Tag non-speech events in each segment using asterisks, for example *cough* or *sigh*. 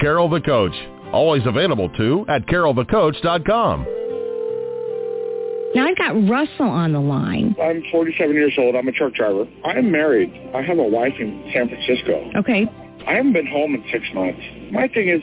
Carol the Coach. Always available too at carolthecoach.com. Now I've got Russell on the line. I'm 47 years old. I'm a truck driver. I'm married. I have a wife in San Francisco. Okay. I haven't been home in six months. My thing is,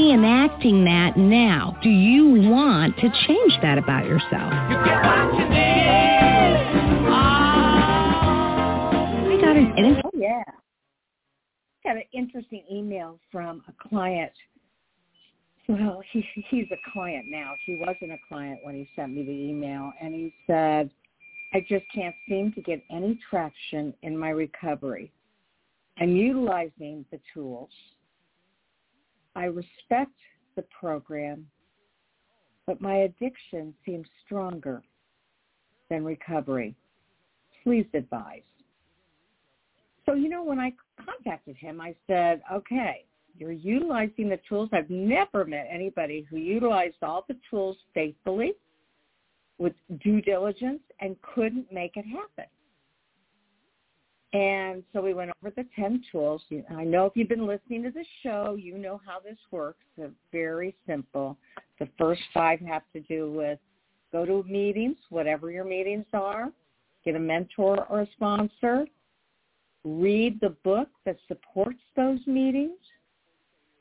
reenacting that now. Do you want to change that about yourself? I got an, an Oh yeah. I Got an interesting email from a client. Well, he, he's a client now. He wasn't a client when he sent me the email, and he said, "I just can't seem to get any traction in my recovery. I'm utilizing the tools. I respect the program, but my addiction seems stronger than recovery. Please advise." So, you know, when I contacted him, I said, okay, you're utilizing the tools. I've never met anybody who utilized all the tools faithfully with due diligence and couldn't make it happen. And so we went over the 10 tools. I know if you've been listening to the show, you know how this works. It's very simple. The first five have to do with go to meetings, whatever your meetings are, get a mentor or a sponsor, read the book that supports those meetings,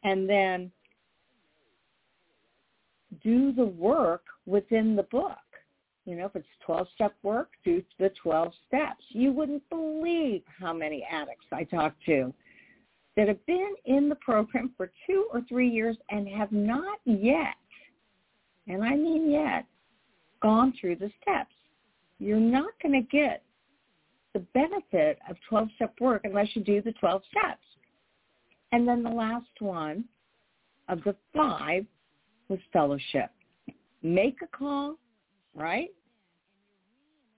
and then do the work within the book. You know, if it's 12-step work, do the 12 steps. You wouldn't believe how many addicts I talk to that have been in the program for two or three years and have not yet, and I mean yet, gone through the steps. You're not going to get the benefit of 12-step work unless you do the 12 steps. And then the last one of the five was fellowship. Make a call, right?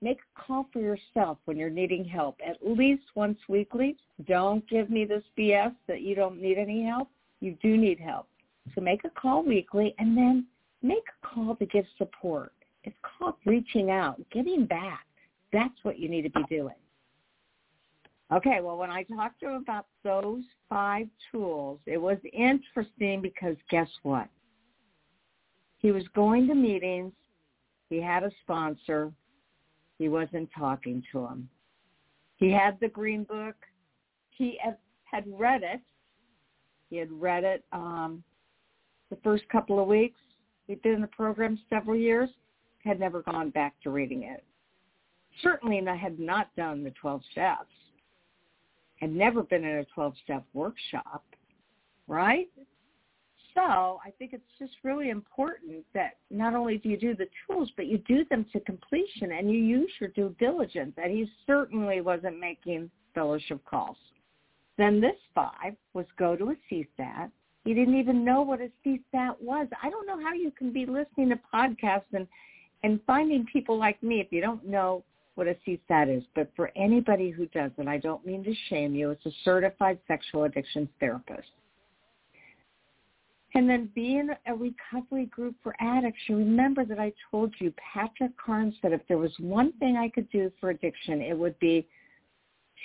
Make a call for yourself when you're needing help at least once weekly. Don't give me this BS that you don't need any help. You do need help. So make a call weekly and then make a call to give support. It's called reaching out, giving back. That's what you need to be doing. Okay, well, when I talked to him about those five tools, it was interesting because guess what? He was going to meetings. He had a sponsor. He wasn't talking to him. He had the green book. He had read it. He had read it um, the first couple of weeks. He'd been in the program several years. Had never gone back to reading it. Certainly, I had not done the 12 steps had never been in a 12-step workshop, right? So I think it's just really important that not only do you do the tools, but you do them to completion and you use your due diligence. And he certainly wasn't making fellowship calls. Then this five was go to a CSAT. He didn't even know what a CSAT was. I don't know how you can be listening to podcasts and, and finding people like me if you don't know what a CSAT is, but for anybody who does it, I don't mean to shame you. It's a certified sexual addictions therapist. And then be in a recovery group for addicts. You remember that I told you, Patrick Carnes said if there was one thing I could do for addiction, it would be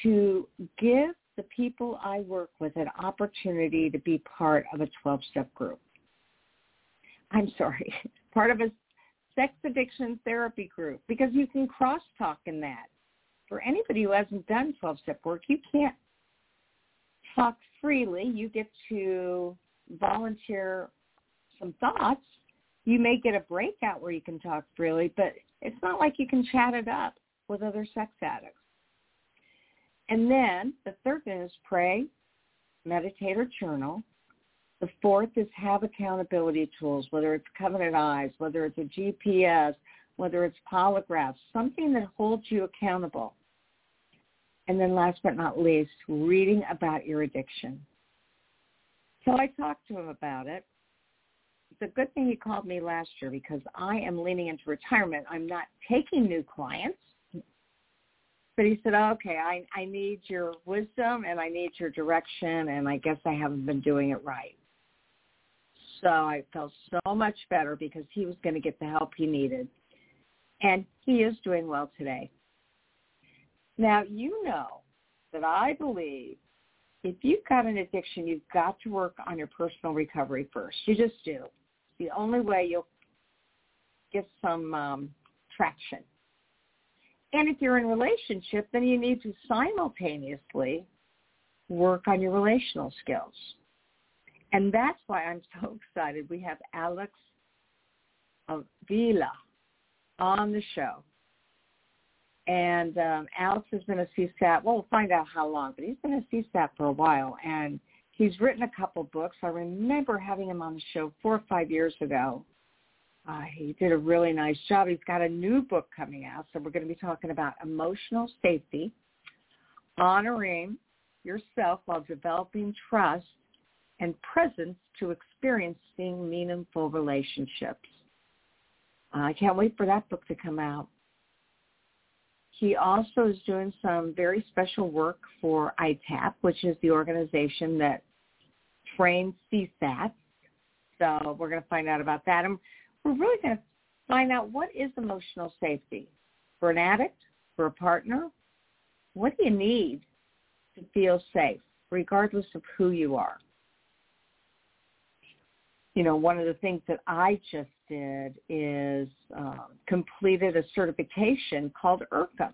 to give the people I work with an opportunity to be part of a 12-step group. I'm sorry, *laughs* part of a sex addiction therapy group because you can crosstalk in that. For anybody who hasn't done 12-step work, you can't talk freely. You get to volunteer some thoughts. You may get a breakout where you can talk freely, but it's not like you can chat it up with other sex addicts. And then the third thing is pray, meditate, or journal. The fourth is have accountability tools, whether it's Covenant Eyes, whether it's a GPS, whether it's polygraphs, something that holds you accountable. And then last but not least, reading about your addiction. So I talked to him about it. It's a good thing he called me last year because I am leaning into retirement. I'm not taking new clients. But he said, oh, okay, I, I need your wisdom and I need your direction and I guess I haven't been doing it right. So I felt so much better because he was going to get the help he needed. And he is doing well today. Now, you know that I believe if you've got an addiction, you've got to work on your personal recovery first. You just do. The only way you'll get some um, traction. And if you're in a relationship, then you need to simultaneously work on your relational skills. And that's why I'm so *laughs* excited. We have Alex Avila on the show. And um, Alex has been a CSAT. Well, we'll find out how long, but he's been a CSAT for a while. And he's written a couple books. I remember having him on the show four or five years ago. Uh, he did a really nice job. He's got a new book coming out. So we're going to be talking about emotional safety, honoring yourself while developing trust and presence to experiencing meaningful relationships. Uh, I can't wait for that book to come out. He also is doing some very special work for ITAP, which is the organization that trains CSAT. So we're going to find out about that. And we're really going to find out what is emotional safety for an addict, for a partner. What do you need to feel safe, regardless of who you are? You know, one of the things that I just did is um, completed a certification called IRCM.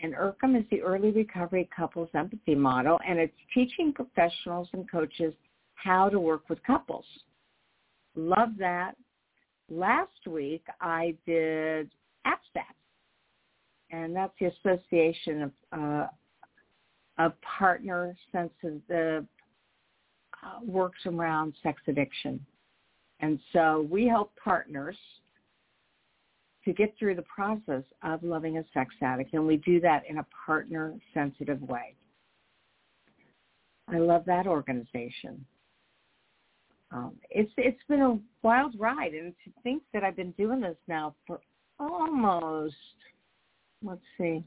And IRCM is the Early Recovery Couples Empathy Model, and it's teaching professionals and coaches how to work with couples. Love that. Last week I did APSAT, and that's the Association of uh, of Partner Sensitive uh, works around sex addiction. And so we help partners to get through the process of loving a sex addict, and we do that in a partner-sensitive way. I love that organization. Um, it's it's been a wild ride, and to think that I've been doing this now for almost let's see,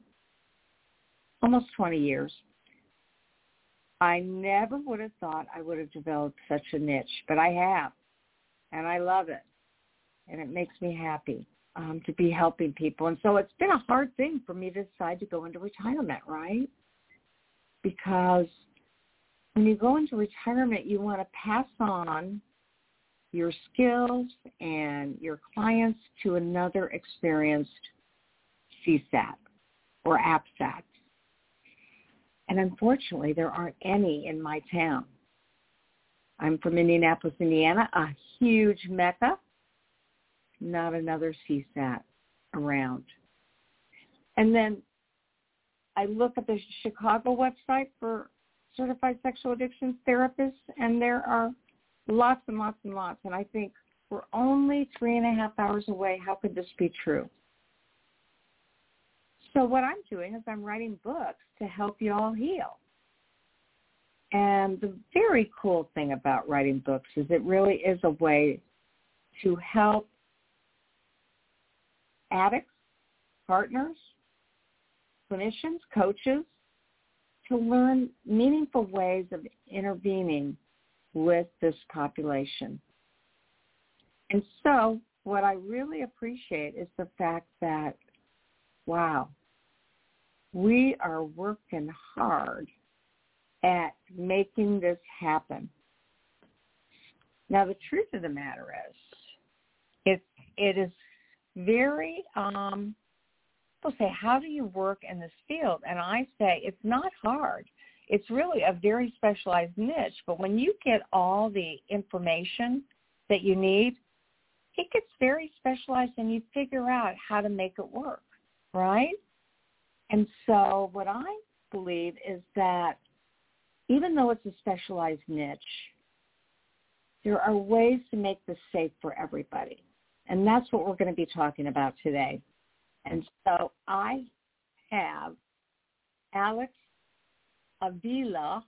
almost 20 years. I never would have thought I would have developed such a niche, but I have and I love it, and it makes me happy um, to be helping people. And so it's been a hard thing for me to decide to go into retirement, right? Because when you go into retirement, you want to pass on your skills and your clients to another experienced CSAT or APSAT. And unfortunately, there aren't any in my town. I'm from Indianapolis, Indiana, a huge mecca. Not another CSAT around. And then I look at the Chicago website for certified sexual addictions therapists, and there are lots and lots and lots. And I think we're only three and a half hours away. How could this be true? So what I'm doing is I'm writing books to help you all heal. And the very cool thing about writing books is it really is a way to help addicts, partners, clinicians, coaches to learn meaningful ways of intervening with this population. And so what I really appreciate is the fact that, wow, we are working hard at making this happen. Now, the truth of the matter is, it it is very. Um, people say, "How do you work in this field?" And I say, it's not hard. It's really a very specialized niche. But when you get all the information that you need, it gets very specialized, and you figure out how to make it work, right? And so, what I believe is that even though it's a specialized niche, there are ways to make this safe for everybody. And that's what we're going to be talking about today. And so I have Alex Avila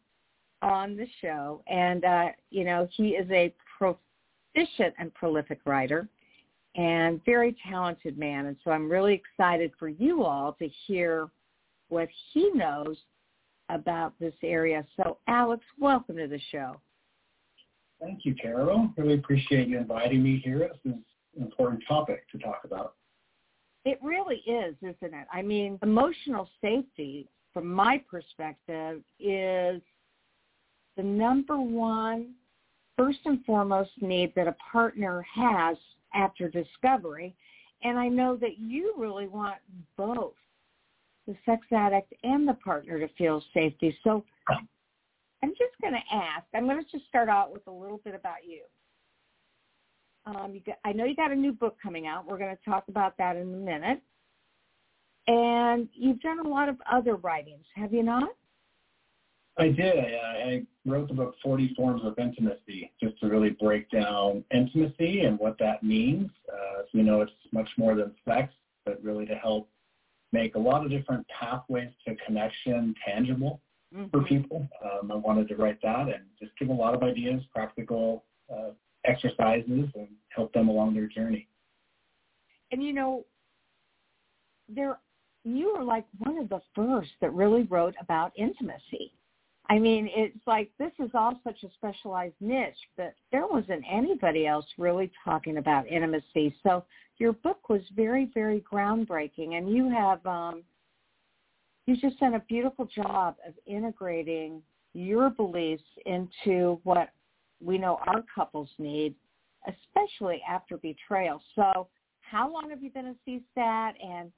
on the show. And, uh, you know, he is a proficient and prolific writer and very talented man. And so I'm really excited for you all to hear what he knows about this area. So Alex, welcome to the show. Thank you, Carol. Really appreciate you inviting me here. This is an important topic to talk about. It really is, isn't it? I mean, emotional safety, from my perspective, is the number one, first and foremost need that a partner has after discovery. And I know that you really want both the sex addict and the partner to feel safety. So I'm just going to ask. I'm going to just start out with a little bit about you. Um, you got, I know you got a new book coming out. We're going to talk about that in a minute. And you've done a lot of other writings, have you not? I did. I, I wrote the book 40 Forms of Intimacy just to really break down intimacy and what that means. Uh, so we know it's much more than sex, but really to help make a lot of different pathways to connection tangible mm-hmm. for people. Um, I wanted to write that and just give a lot of ideas, practical uh, exercises, and help them along their journey. And you know, there you were like one of the first that really wrote about intimacy. I mean, it's like this is all such a specialized niche, but there wasn't anybody else really talking about intimacy. So your book was very, very groundbreaking, and you have um, you just done a beautiful job of integrating your beliefs into what we know our couples need, especially after betrayal. So, how long have you been a CSAT? And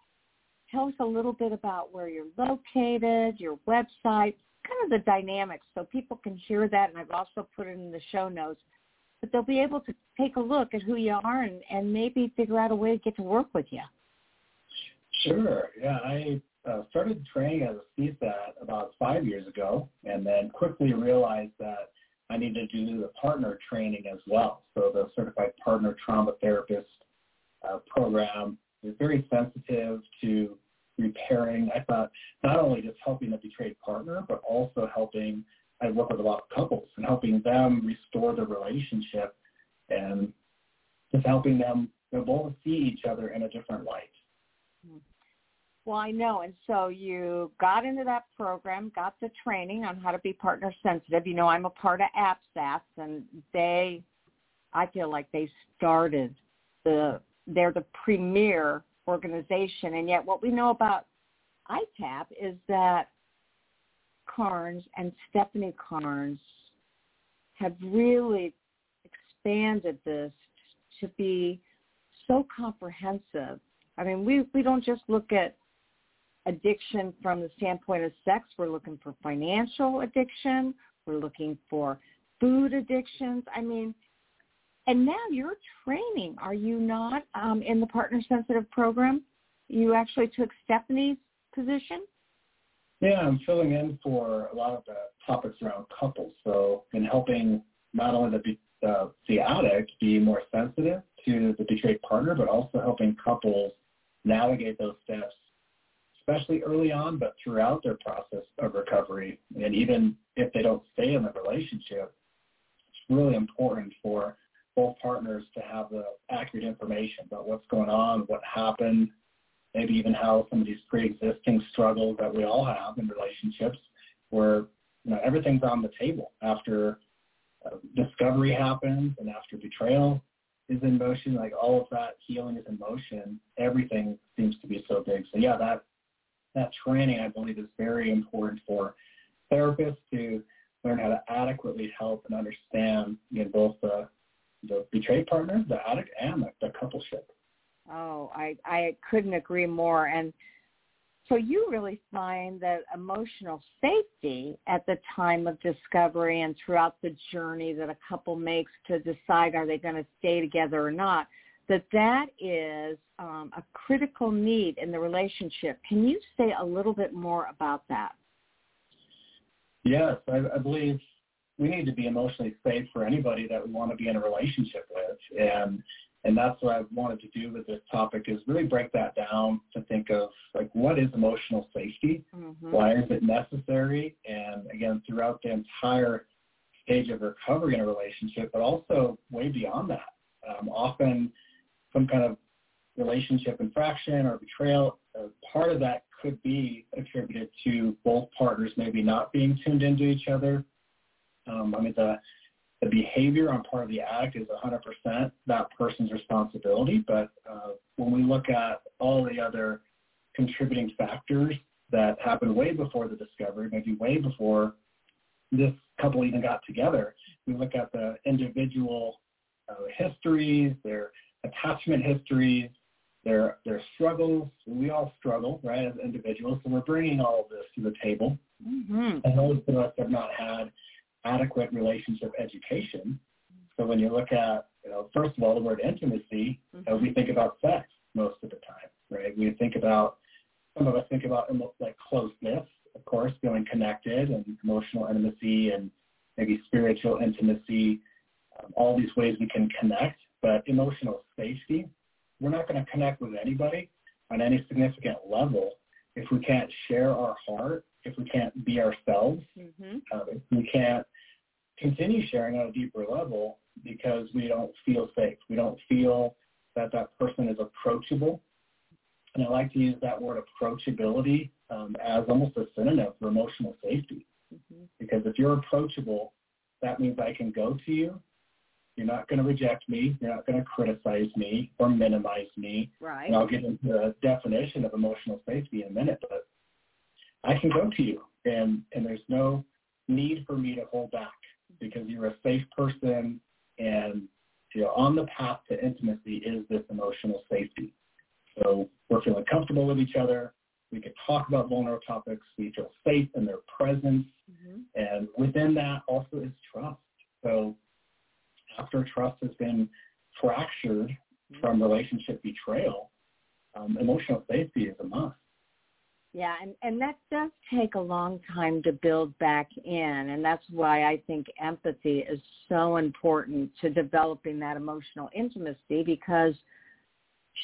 tell us a little bit about where you're located, your website, kind of the dynamics so people can hear that. And I've also put it in the show notes. But they'll be able to take a look at who you are and, and maybe figure out a way to get to work with you. Sure. Yeah, I uh, started training as a CSAT about five years ago, and then quickly realized that I needed to do the partner training as well. So the Certified Partner Trauma Therapist uh, program is very sensitive to repairing. I thought not only just helping the betrayed partner, but also helping. I work with a lot of couples and helping them restore the relationship, and just helping them you know, both see each other in a different light. Well, I know. And so you got into that program, got the training on how to be partner sensitive. You know, I'm a part of APSATS and they, I feel like they started the, they're the premier organization. And yet what we know about ITAP is that Carnes and Stephanie Carnes have really expanded this to be so comprehensive. I mean, we, we don't just look at addiction from the standpoint of sex. We're looking for financial addiction. We're looking for food addictions. I mean, and now you're training, are you not, um, in the partner sensitive program? You actually took Stephanie's position? Yeah, I'm filling in for a lot of the topics around couples. So in helping not only the, uh, the addict be more sensitive to the betrayed partner, but also helping couples navigate those steps especially early on, but throughout their process of recovery. And even if they don't stay in the relationship, it's really important for both partners to have the accurate information about what's going on, what happened, maybe even how some of these pre-existing struggles that we all have in relationships where you know, everything's on the table after uh, discovery happens and after betrayal. is in motion. Like all of that healing is in motion. Everything seems to be so big. So yeah, that that training I believe is very important for therapists to learn how to adequately help and understand you know, both the the betrayed partner, the addict, and the, the coupleship. Oh, I I couldn't agree more. And so you really find that emotional safety at the time of discovery and throughout the journey that a couple makes to decide are they going to stay together or not, that that is um, a critical need in the relationship. Can you say a little bit more about that? Yes, I, I believe we need to be emotionally safe for anybody that we want to be in a relationship with, and and that's what I wanted to do with this topic is really break that down to think of like what is emotional safety, mm-hmm. why is it necessary, and again throughout the entire stage of recovery in a relationship, but also way beyond that. Um, often, some kind of relationship infraction or betrayal, uh, part of that could be attributed to both partners maybe not being tuned into each other. Um, I mean, the the behavior on part of the act is 100% that person's responsibility. But uh, when we look at all the other contributing factors that happened way before the discovery, maybe way before this couple even got together, we look at the individual uh, histories, their attachment histories, their their struggles. We all struggle, right, as individuals. So we're bringing all of this to the table. Mm-hmm. And those of us have not had adequate relationship education. So when you look at, you know, first of all, the word intimacy, mm-hmm. uh, we think about sex most of the time, right? We think about, some of us think about like closeness, of course, feeling connected and emotional intimacy and maybe spiritual intimacy, um, all these ways we can connect. But emotional safety, we're not going to connect with anybody on any significant level if we can't share our heart, if we can't be ourselves, mm-hmm. uh, if we can't continue sharing on a deeper level because we don't feel safe. We don't feel that that person is approachable. And I like to use that word approachability um, as almost a synonym for emotional safety. Mm-hmm. Because if you're approachable, that means I can go to you. You're not going to reject me. You're not going to criticize me or minimize me. Right. And I'll get into the definition of emotional safety in a minute, but I can go to you, and and there's no need for me to hold back because you're a safe person and you know, on the path to intimacy is this emotional safety. So we're feeling comfortable with each other. We can talk about vulnerable topics. We feel safe in their presence. Mm-hmm. And within that also is trust. So after trust has been fractured mm-hmm. from relationship betrayal, um, emotional safety is a must. Yeah, and, and that does take a long time to build back in, and that's why I think empathy is so important to developing that emotional intimacy because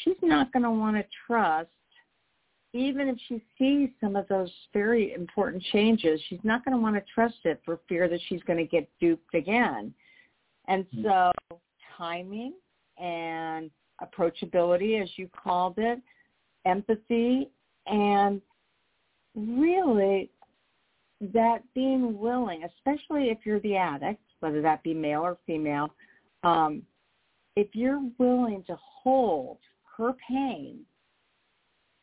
she's not going to want to trust, even if she sees some of those very important changes, she's not going to want to trust it for fear that she's going to get duped again. And hmm. so timing and approachability, as you called it, empathy, and really that being willing, especially if you're the addict, whether that be male or female, um, if you're willing to hold her pain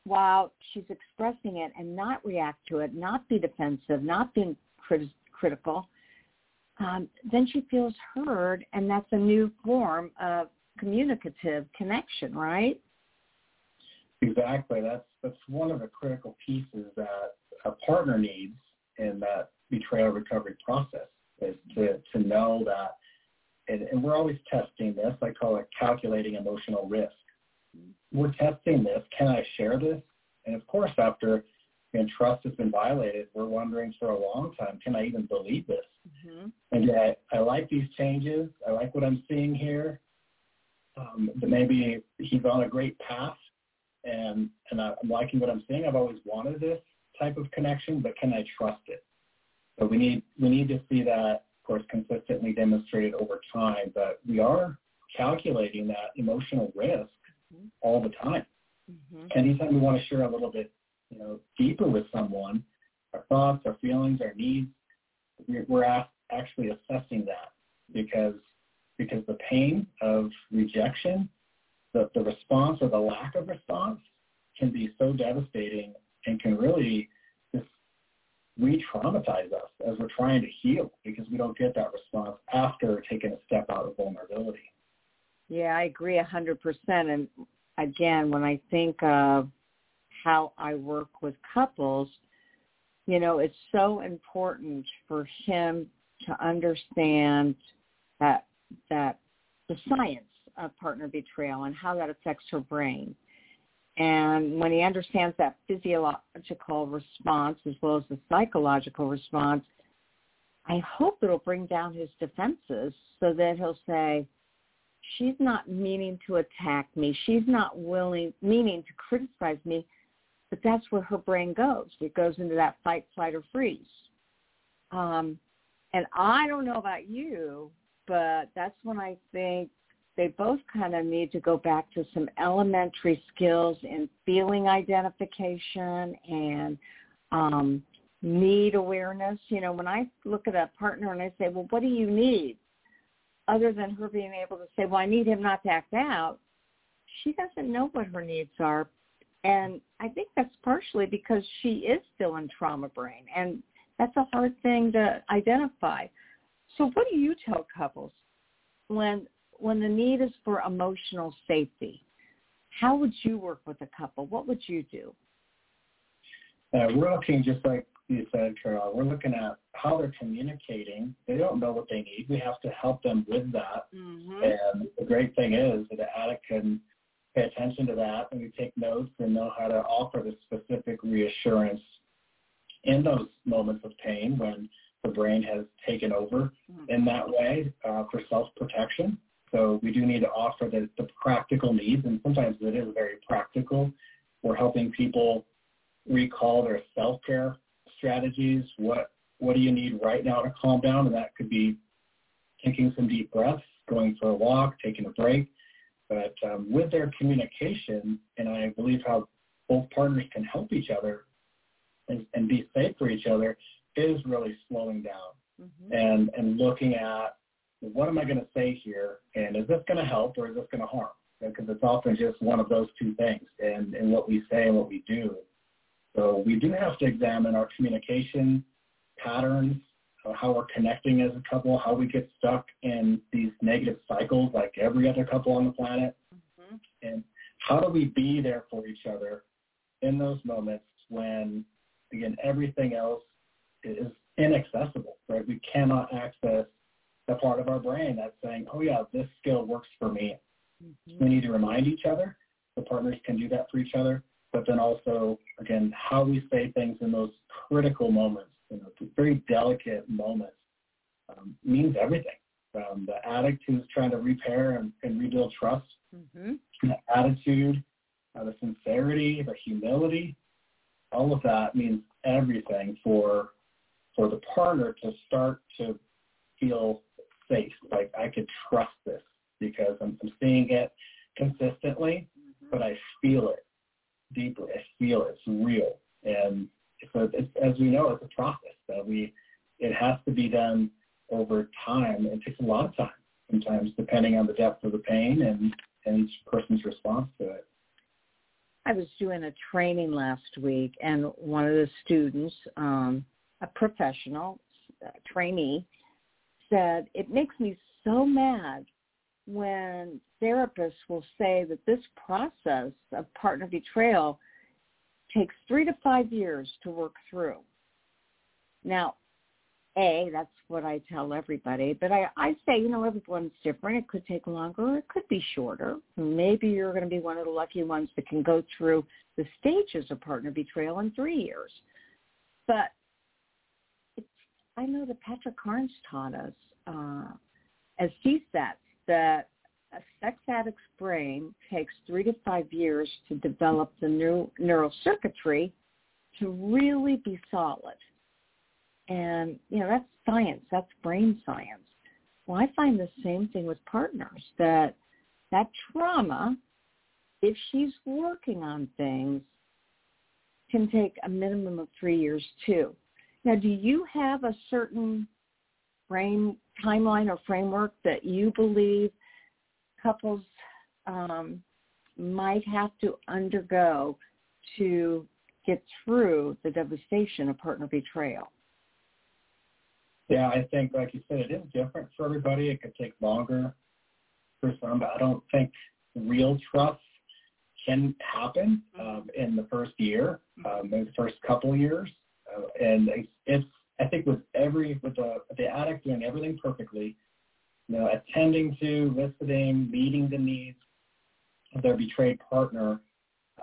while she's expressing it and not react to it, not be defensive, not being crit- critical, um, then she feels heard, and that's a new form of communicative connection, right? Exactly. That's that's one of the critical pieces that a partner needs in that betrayal recovery process is to, to know that, and, and we're always testing this. I call it calculating emotional risk. We're testing this. Can I share this? And of course, after and trust has been violated, we're wondering for a long time, can I even believe this? Mm-hmm. And yet, I like these changes. I like what I'm seeing here. Um, that maybe he's on a great path and and I'm liking what I'm seeing. I've always wanted this type of connection, but can I trust it? So we need we need to see that, of course, consistently demonstrated over time. But we are calculating that emotional risk mm-hmm. all the time. Mm-hmm. Anytime we want to share a little bit, you know, deeper with someone, our thoughts, our feelings, our needs, we're, actually assessing that because because the pain of rejection, the, the response or the lack of response can be so devastating and can really just re-traumatize us as we're trying to heal because we don't get that response after taking a step out of vulnerability. Yeah, I agree a hundred percent. And again, when I think of how I work with couples, you know, it's so important for him to understand that that the science of partner betrayal and how that affects her brain. And when he understands that physiological response as well as the psychological response, I hope it'll bring down his defenses so that he'll say, she's not meaning to attack me. She's not willing, meaning to criticize me, but that's where her brain goes. It goes into that fight, flight, or freeze. Um, and I don't know about you, but that's when I think they both kind of need to go back to some elementary skills in feeling identification and um, need awareness. You know, when I look at a partner and I say, well, what do you need? Other than her being able to say, well, I need him not to act out, she doesn't know what her needs are. And I think that's partially because she is still in trauma brain. And that's a hard thing to identify. So what do you tell couples when when the need is for emotional safety? How would you work with a couple? What would you do? Uh, we're looking just like you said, Carol. We're looking at how they're communicating. They don't know what they need. We have to help them with that. Mm-hmm. And the great thing is that the addict can pay attention to that and we take notes and know how to offer the specific reassurance in those moments of pain when the brain has taken over mm-hmm. in that way uh, for self-protection. So we do need to offer the, the practical needs, and sometimes it is very practical. We're helping people recall their self-care strategies. What what do you need right now to calm down? And that could be taking some deep breaths, going for a walk, taking a break. But um, with their communication, and I believe how both partners can help each other and, and be safe for each other is really slowing down mm-hmm. and, and looking at what am I going to say here and is this going to help or is this going to harm? Because it's often just one of those two things and, and what we say and what we do. So we do have to examine our communication patterns, how we're connecting as a couple, how we get stuck in these negative cycles like every other couple on the planet, mm-hmm. and how do we be there for each other in those moments when again, everything else is inaccessible, right? We cannot access the part of our brain that's saying, oh yeah, this skill works for me. Mm-hmm. We need to remind each other. The partners can do that for each other. But then also, again, how we say things in those critical moments, you know, very delicate moments, um, means everything. Um, the addict who's trying to repair and, and rebuild trust, mm-hmm. the attitude, uh, the sincerity, the humility, all of that means everything for for the partner to start to feel safe. Like I could trust this because I'm, I'm seeing it consistently, mm-hmm. but I feel it deeply. I feel it. it's real, and so it's, as we know, it's a process that we it has to be done over time. It takes a lot of time sometimes, depending on the depth of the pain and and each person's response to it. I was doing a training last week, and one of the students, um, a professional a trainee, said, it makes me so mad when therapists will say that this process of partner betrayal takes three to five years to work through. Now, a, that's what I tell everybody. But I, I say, you know, everyone's different. It could take longer. It could be shorter. Maybe you're going to be one of the lucky ones that can go through the stages of partner betrayal in three years. But it's, I know that Patrick Carnes taught us, uh, as said, that a sex addict's brain takes three to five years to develop the new neural circuitry to really be solid. And, you know, that's science. That's brain science. Well, I find the same thing with partners, that that trauma, if she's working on things, can take a minimum of three years too. Now, do you have a certain frame timeline or framework that you believe couples um, might have to undergo to get through the devastation of partner betrayal? Yeah, I think, like you said, it is different for everybody. It could take longer for some, but I don't think real trust can happen um, in the first year, um, in the first couple years. Uh, and it's, I think with every, with the, the addict doing everything perfectly, you know, attending to, listening, meeting the needs of their betrayed partner,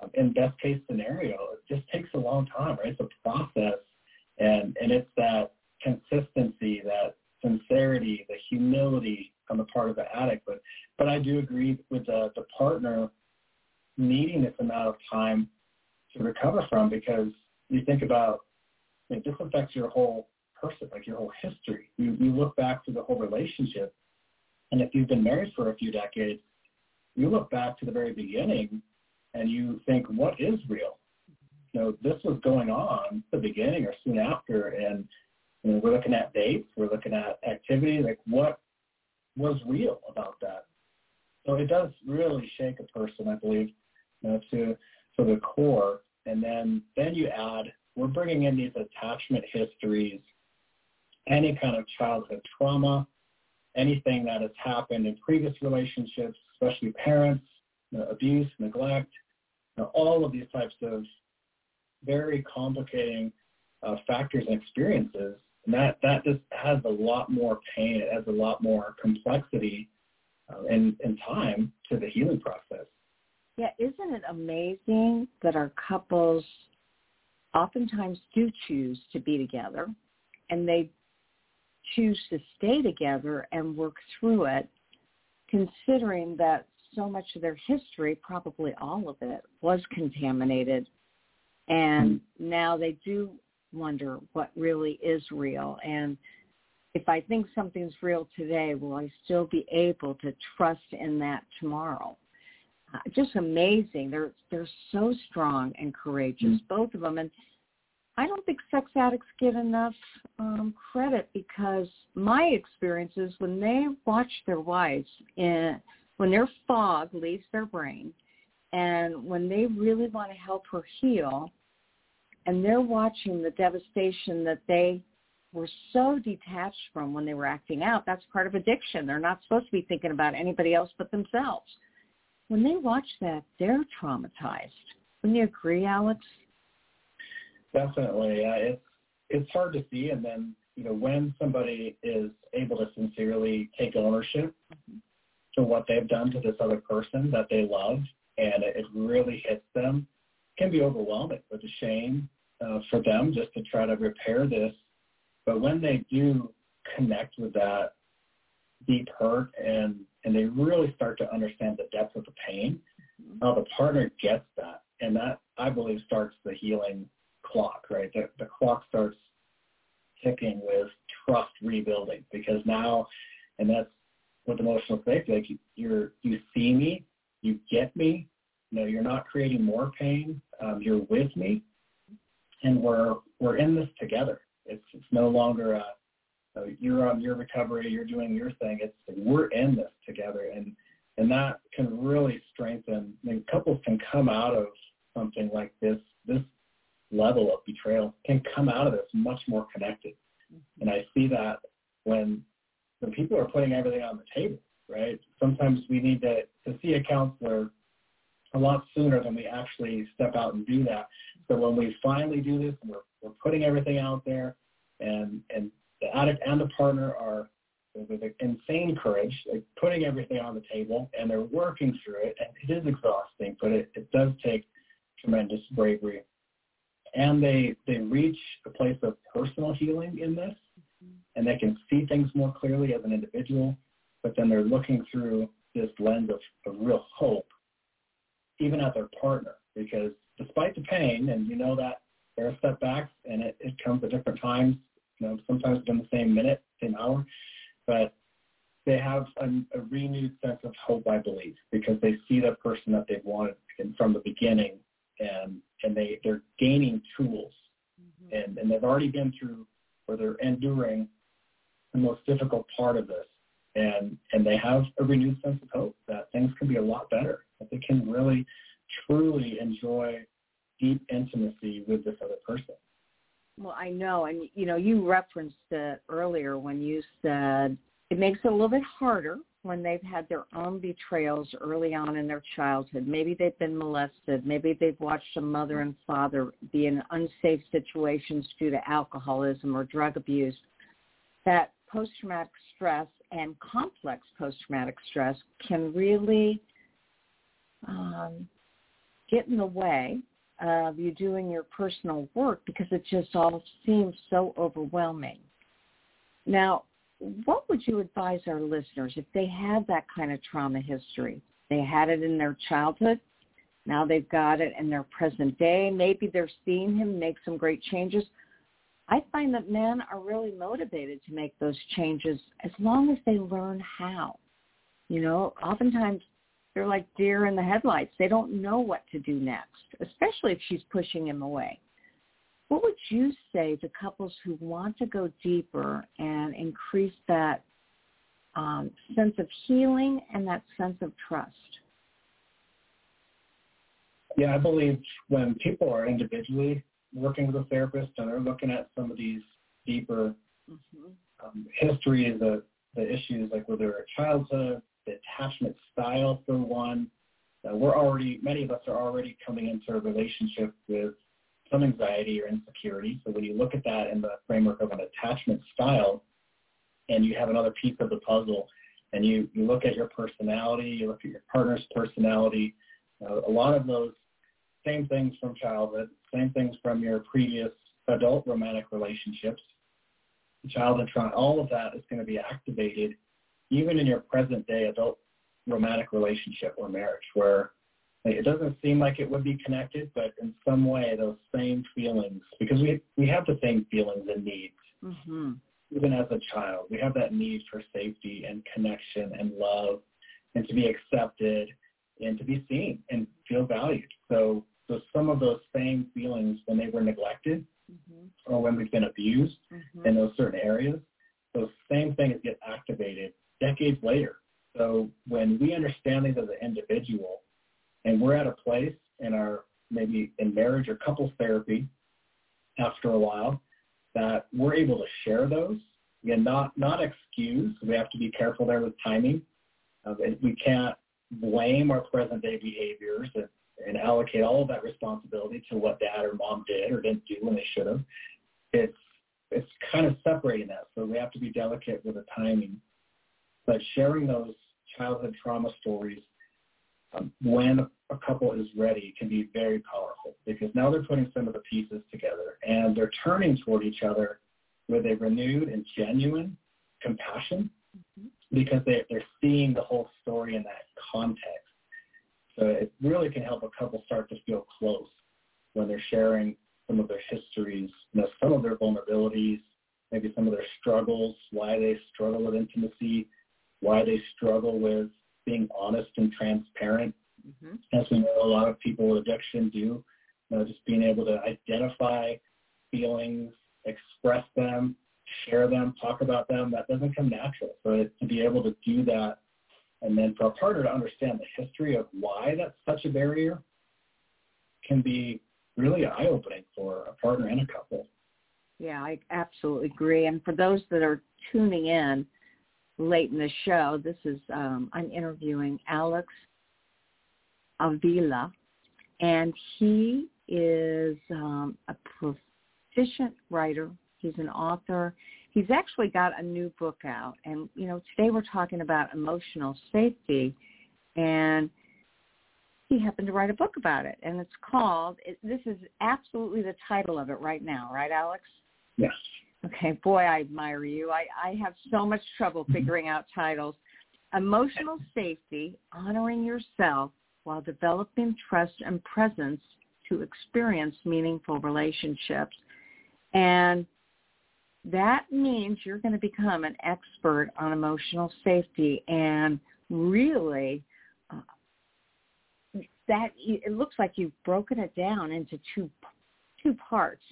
um, in best case scenario, it just takes a long time, right? It's a process. And, and it's that consistency, that sincerity, the humility on the part of the addict. But, but I do agree with the, the partner needing this amount of time to recover from because you think about like, this affects your whole person, like your whole history. You, you look back to the whole relationship, and if you've been married for a few decades, you look back to the very beginning and you think, what is real? You know, this was going on at the beginning or soon after, and you know, we're looking at dates, we're looking at activity, like what was real about that? So it does really shake a person, I believe, you know, to to the core. And then then you add, we're bringing in these attachment histories, any kind of childhood trauma, anything that has happened in previous relationships, especially parents, you know, abuse, neglect, you know, all of these types of very complicating uh, factors and experiences. And that, that just has a lot more pain. It has a lot more complexity uh, and, and time to the healing process. Yeah, isn't it amazing that our couples oftentimes do choose to be together and they choose to stay together and work through it, considering that so much of their history, probably all of it, was contaminated. And now they do wonder what really is real. And if I think something's real today, will I still be able to trust in that tomorrow? Uh, just amazing. They're they're so strong and courageous, mm-hmm. both of them. And I don't think sex addicts get enough um, credit because my experience is when they watch their wives, in, when their fog leaves their brain, and when they really want to help her heal, and they're watching the devastation that they were so detached from when they were acting out. That's part of addiction. They're not supposed to be thinking about anybody else but themselves. When they watch that, they're traumatized. Wouldn't you agree, Alex? Definitely. Uh, it's it's hard to see, and then you know when somebody is able to sincerely take ownership to what they've done to this other person that they love, and it, it really hits them, it can be overwhelming with the shame uh, for them just to try to repair this. But when they do connect with that deep hurt and and they really start to understand the depth of the pain, mm-hmm. uh, the partner gets that, and that I believe starts the healing clock, right? The, the clock starts ticking with trust rebuilding because now, and that's with emotional safety, like you, you're, you see me, you get me, you know, you're not creating more pain, um, you're with me, and we're, we're in this together. It's, it's no longer a, a, you're on your recovery, you're doing your thing. It's we're in this together, and and that can really strengthen. I mean, couples can come out of something like this this level of betrayal can come out of this much more connected. Mm-hmm. And I see that when when people are putting everything on the table, right? Sometimes we need to, to see a counselor a lot sooner than we actually step out and do that. So when we finally do this, we're, we're putting everything out there and, and the addict and the partner are with insane courage, like putting everything on the table and they're working through it. And it is exhausting, but it, it does take tremendous bravery and they they reach a place of personal healing in this mm-hmm. and they can see things more clearly as an individual but then they're looking through this lens of, of real hope even at their partner because despite the pain and you know that there are setbacks and it, it comes at different times you know sometimes within the same minute same hour but they have a, a renewed sense of hope i believe because they see the person that they've wanted from the beginning and and they they're gaining tools mm-hmm. and and they've already been through or they're enduring the most difficult part of this. And, and they have a renewed sense of hope that things can be a lot better, that they can really, truly enjoy deep intimacy with this other person. Well, I know, and you know, you referenced it earlier when you said it makes it a little bit harder when they've had their own betrayals early on in their childhood. Maybe they've been molested. Maybe they've watched a mother and father be in unsafe situations due to alcoholism or drug abuse. That post-traumatic stress and complex post-traumatic stress can really um, get in the way of you doing your personal work because it just all seems so overwhelming. Now, what would you advise our listeners if they have that kind of trauma history? They had it in their childhood. Now they've got it in their present day. Maybe they're seeing him make some great changes. I find that men are really motivated to make those changes as long as they learn how. You know, oftentimes they're like deer in the headlights. They don't know what to do next, especially if she's pushing him away. What would you say to couples who want to go deeper and increase that um, sense of healing and that sense of trust? Yeah, I believe when people are individually working with a therapist and they're looking at some of these deeper mm-hmm. um, histories of the issues, like whether a childhood, the attachment style for one. Uh, we're already, many of us are already coming into a relationship with some anxiety or insecurity. So when you look at that in the framework of an attachment style, and you have another piece of the puzzle, and you, you look at your personality, you look at your partner's personality, uh, a lot of those same things from childhood, same things from your previous adult romantic relationships, childhood trauma, all of that is going to be activated even in your present day adult romantic relationship or marriage where it doesn't seem like it would be connected, but in some way those same feelings, because we we have the same feelings and needs. Mm-hmm. Even as a child, we have that need for safety and connection and love, and to be accepted and to be seen and feel valued. So, so some of those same feelings when they were neglected mm-hmm. or when we've been abused mm-hmm. in those certain areas, those same things get activated decades later. So when we understand these as an individual and we're at a place in our maybe in marriage or couples therapy after a while that we're able to share those. Again, not not excuse. We have to be careful there with timing. Uh, we can't blame our present day behaviors and, and allocate all of that responsibility to what dad or mom did or didn't do when they should have. It's it's kind of separating that. So we have to be delicate with the timing but sharing those childhood trauma stories um, when a couple is ready can be very powerful because now they're putting some of the pieces together and they're turning toward each other with a renewed and genuine compassion mm-hmm. because they, they're seeing the whole story in that context. So it really can help a couple start to feel close when they're sharing some of their histories, you know, some of their vulnerabilities, maybe some of their struggles, why they struggle with intimacy, why they struggle with being honest and transparent. Mm-hmm. As we know, a lot of people with addiction do. You know, just being able to identify feelings, express them, share them, talk about them, that doesn't come natural. So to be able to do that and then for a partner to understand the history of why that's such a barrier can be really eye-opening for a partner and a couple. Yeah, I absolutely agree. And for those that are tuning in, late in the show, this is um, I'm interviewing Alex Avila, and he is um, a proficient writer. He's an author. He's actually got a new book out, and you know today we're talking about emotional safety, and he happened to write a book about it, and it's called. It, this is absolutely the title of it right now, right, Alex? Yes. Okay, boy, I admire you. I, I have so much trouble mm-hmm. figuring out titles. Emotional safety, honoring yourself while developing trust and presence to experience meaningful relationships. And that means you're going to become an expert on emotional safety and really uh, that it looks like you've broken it down into two two parts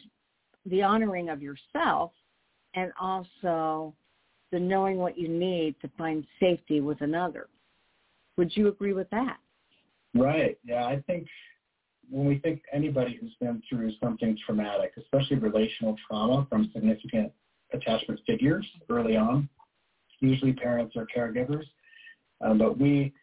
the honoring of yourself and also the knowing what you need to find safety with another. Would you agree with that? Right. Yeah, I think when we think anybody who's been through something traumatic, especially relational trauma from significant attachment figures early on, usually parents or caregivers, um, but we,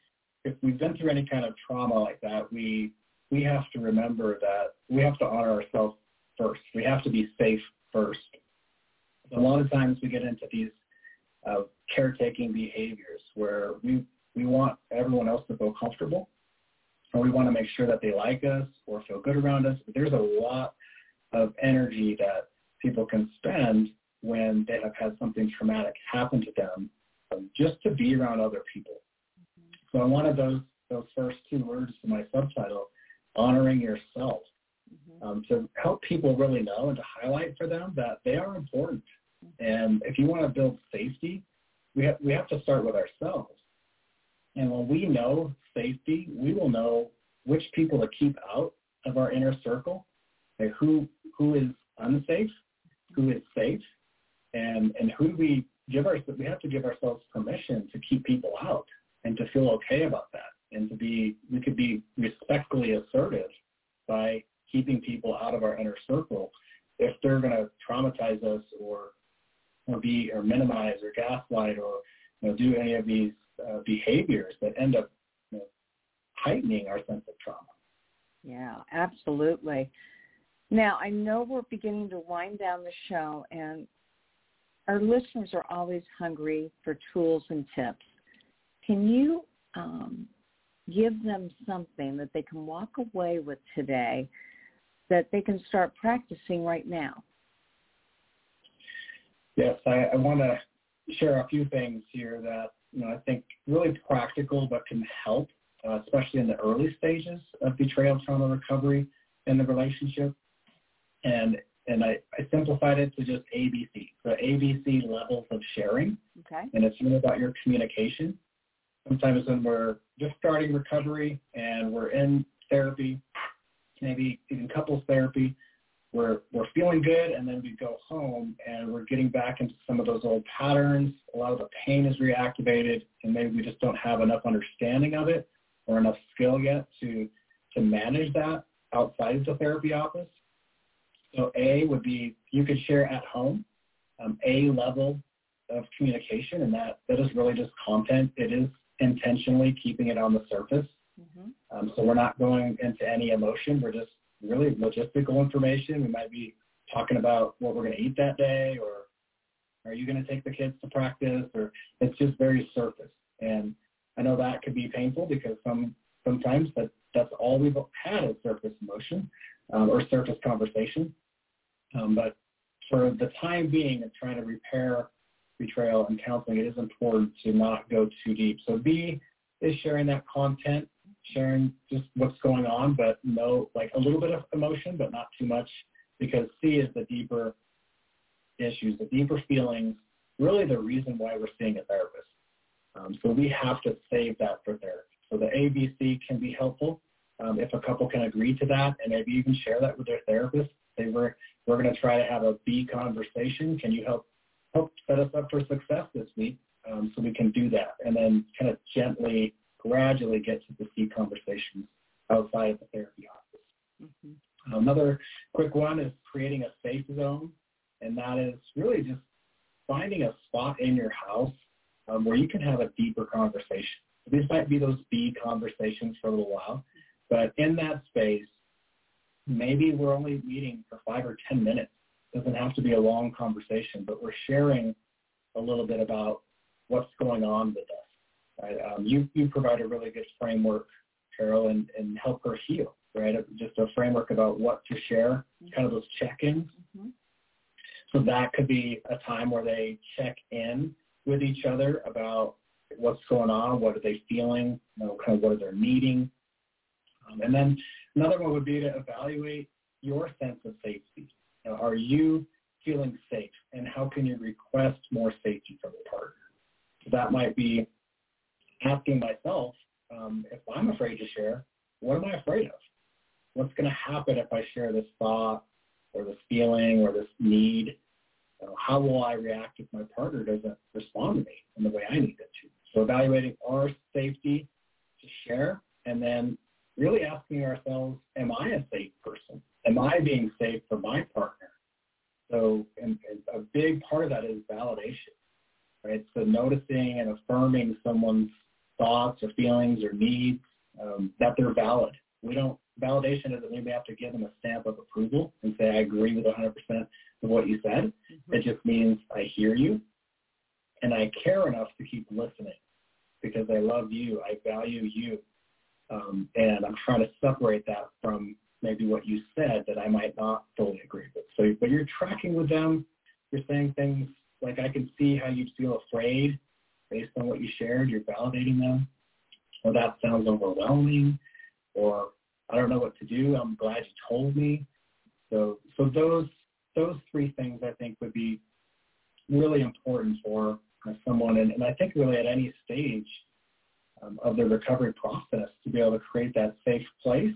if we've been through any kind of trauma like that, we we have to remember that we have to honor ourselves first. We have to be safe first. A lot of times we get into these uh, caretaking behaviors where we we want everyone else to feel comfortable, or we want to make sure that they like us or feel good around us. But there's a lot of energy that people can spend when they have had something traumatic happen to them um, just to be around other people. So I wanted those those first two words to my subtitle, honoring yourself, mm-hmm. Um, to help people really know and to highlight for them that they are important. And if you want to build safety, we have, we have to start with ourselves. And when we know safety, we will know which people to keep out of our inner circle, like who who is unsafe, who is safe, and and who do we give our we have to give ourselves permission to keep people out and to feel okay about that and to be we could be respectfully assertive by keeping people out of our inner circle if they're going to traumatize us or or be or minimize or gaslight or you know, do any of these uh, behaviors that end up you know, heightening our sense of trauma. Yeah, absolutely. Now, I know we're beginning to wind down the show, and our listeners are always hungry for tools and tips. Can you um, give them something that they can walk away with today that they can start practicing right now? Yes, I, I want to share a few things here that you know I think really practical but can help, uh, especially in the early stages of betrayal trauma recovery in the relationship. And and I, I simplified it to just ABC. So ABC levels of sharing. Okay. And it's really about your communication. Sometimes when we're just starting recovery and we're in therapy, maybe even couples therapy, we're we're feeling good and then we go home and we're getting back into some of those old patterns. A lot of the pain is reactivated and maybe we just don't have enough understanding of it or enough skill yet to to manage that outside of the therapy office. So A would be you could share at home, um, A level of communication, and that, that is really just content. It is intentionally keeping it on the surface. Mm-hmm. Um, so we're not going into any emotion. We're just really logistical information. We might be talking about what we're going to eat that day or are you going to take the kids to practice or it's just very surface. And I know that could be painful because some sometimes that that's all we've had is surface emotion um, or surface conversation. Um, but for the time being of trying to repair betrayal and counseling, it is important to not go too deep. So B is sharing that content, sharing just what's going on, but no, like a little bit of emotion, but not too much, because C is the deeper issues, the deeper feelings, really the reason why we're seeing a therapist. Um, so we have to save that for therapy. So the ABC can be helpful um, if a couple can agree to that and maybe even share that with their therapist. They were we're going to try to have a B conversation. Can you help help set us up for success this week um, so we can do that, and then kind of gently, gradually get to the C conversations outside of the therapy office. Mm-hmm. Another quick one is creating a safe zone, and that is really just finding a spot in your house um, where you can have a deeper conversation. These might be those B conversations for a little while, but in that space, maybe we're only meeting for five or 10 minutes. It doesn't have to be a long conversation, but we're sharing a little bit about what's going on with us. Right? Um, you, you provide a really good framework, Carol, and, and help her heal, right? Just a framework about what to share, kind of those check-ins. Mm-hmm. So that could be a time where they check in with each other about what's going on, what are they feeling, you know, kind of what are they needing. Um, and then Another one would be to evaluate your sense of safety. You know, are you feeling safe, and how can you request more safety from the partner? So that might be asking myself, um, if I'm afraid to share, what am I afraid of? What's going to happen if I share this thought or this feeling or this need? Uh, how will I react if my partner doesn't respond to me in the way I need them to? So evaluating our safety to share and then really asking ourselves, am I a safe person? Am I being safe for my partner? So and, and a big part of that is validation, right? So noticing and affirming someone's thoughts or feelings or needs, um, that they're valid. We don't, validation doesn't mean we have to give them a stamp of approval and say, I agree with 100% of what you said. Mm-hmm. It just means I hear you and I care enough to keep listening because I love you. I value you. Um, and I'm trying to separate that from maybe what you said that I might not fully agree with. So, but you're tracking with them. You're saying things like, I can see how you'd feel afraid based on what you shared. You're validating them. Or that sounds overwhelming. Or I don't know what to do. I'm glad you told me. So, so those those three things I think would be really important for someone, and, and I think really at any stage um, of the recovery process to be able to create that safe place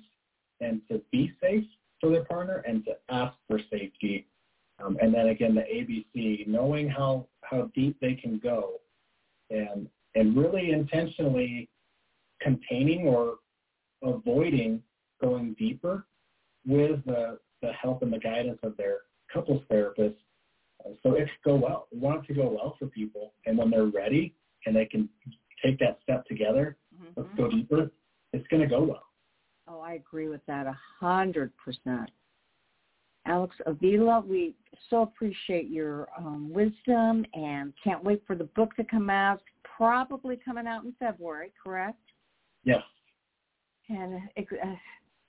and to be safe for their partner and to ask for safety. Um, and then again, the ABC, knowing how, how deep they can go and, and really intentionally containing or avoiding going deeper with the, the help and the guidance of their couples therapist. So it could go well. We want it to go well for people. And when they're ready and they can take that step together, mm-hmm. let's go deeper, it's going to go well. Oh, I agree with that a hundred percent. Alex Avila, we so appreciate your um, wisdom and can't wait for the book to come out. Probably coming out in February, correct? Yes. And it, uh,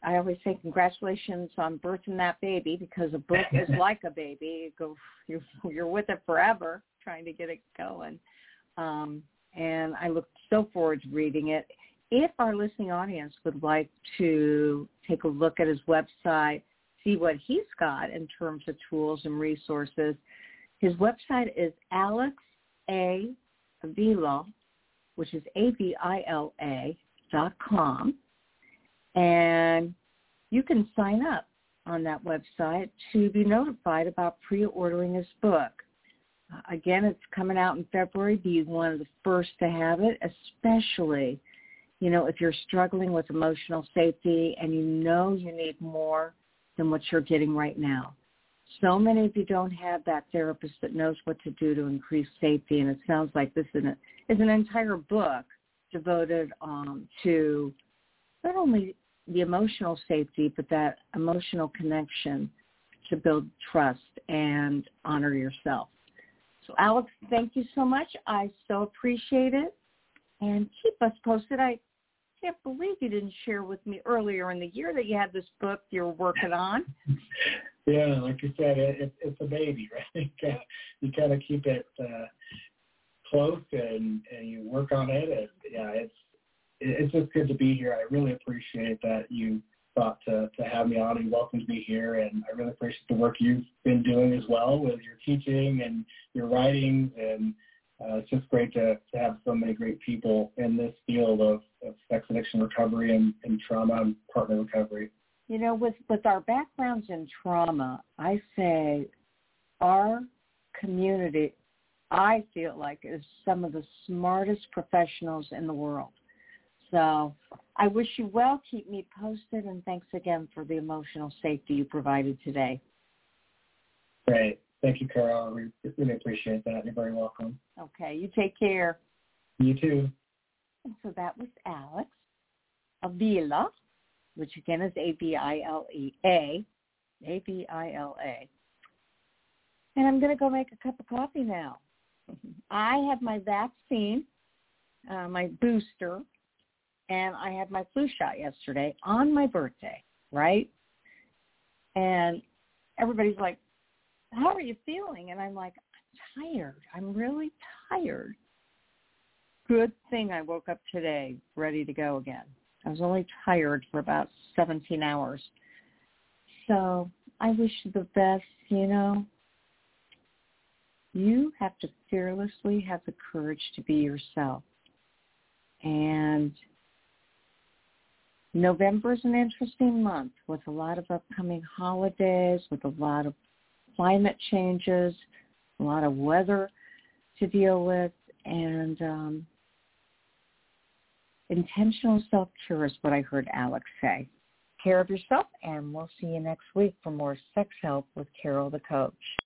I always say congratulations on birthing that baby because a book is *laughs* like a baby. You go, you're, you're with it forever, trying to get it going. Um, and I look so forward to reading it if our listening audience would like to take a look at his website, see what he's got in terms of tools and resources, his website is Alex A. Avila, which is A-V-I-L-A dot com. And you can sign up on that website to be notified about pre-ordering his book. Uh, again, it's coming out in February. Be one of the first to have it, especially you know, if you're struggling with emotional safety and you know you need more than what you're getting right now. So many of you don't have that therapist that knows what to do to increase safety, and it sounds like this is, is an entire book devoted um, to not only the emotional safety, but that emotional connection to build trust and honor yourself. So Alex, thank you so much. I so appreciate it. And keep us posted. I can't believe you didn't share with me earlier in the year that you had this book you're working on. Yeah, like you said, it, it, it's a baby, *laughs* right? You kind of keep it uh, close and, and you work on it. And yeah, it's it's just good to be here. I really appreciate that you thought to, to have me on and welcomed me here. And I really appreciate the work you've been doing as well with your teaching and your writing and uh, it's just great to, to have so many great people in this field of, of sex addiction recovery and, and trauma and partner recovery. You know, with, with our backgrounds in trauma, I say our community, I feel like, is some of the smartest professionals in the world. So I wish you well. Keep me posted. And thanks again for the emotional safety you provided today. Great. Thank you, Carol. We really appreciate that. You're very welcome. Okay. You take care. You too. And so that was Alex Avila, which again is A-B-I-L-E-A, A-B-I-L-A. And I'm going to go make a cup of coffee now. *laughs* I have my vaccine, uh, my booster, and I had my flu shot yesterday on my birthday, right? And everybody's like, how are you feeling? And I'm like, I'm tired. I'm really tired. Good thing I woke up today ready to go again. I was only tired for about 17 hours. So I wish you the best, you know. You have to fearlessly have the courage to be yourself. And November is an interesting month with a lot of upcoming holidays, with a lot of climate changes, a lot of weather to deal with, and um, intentional self-care is what I heard Alex say. Care of yourself, and we'll see you next week for more sex help with Carol the Coach.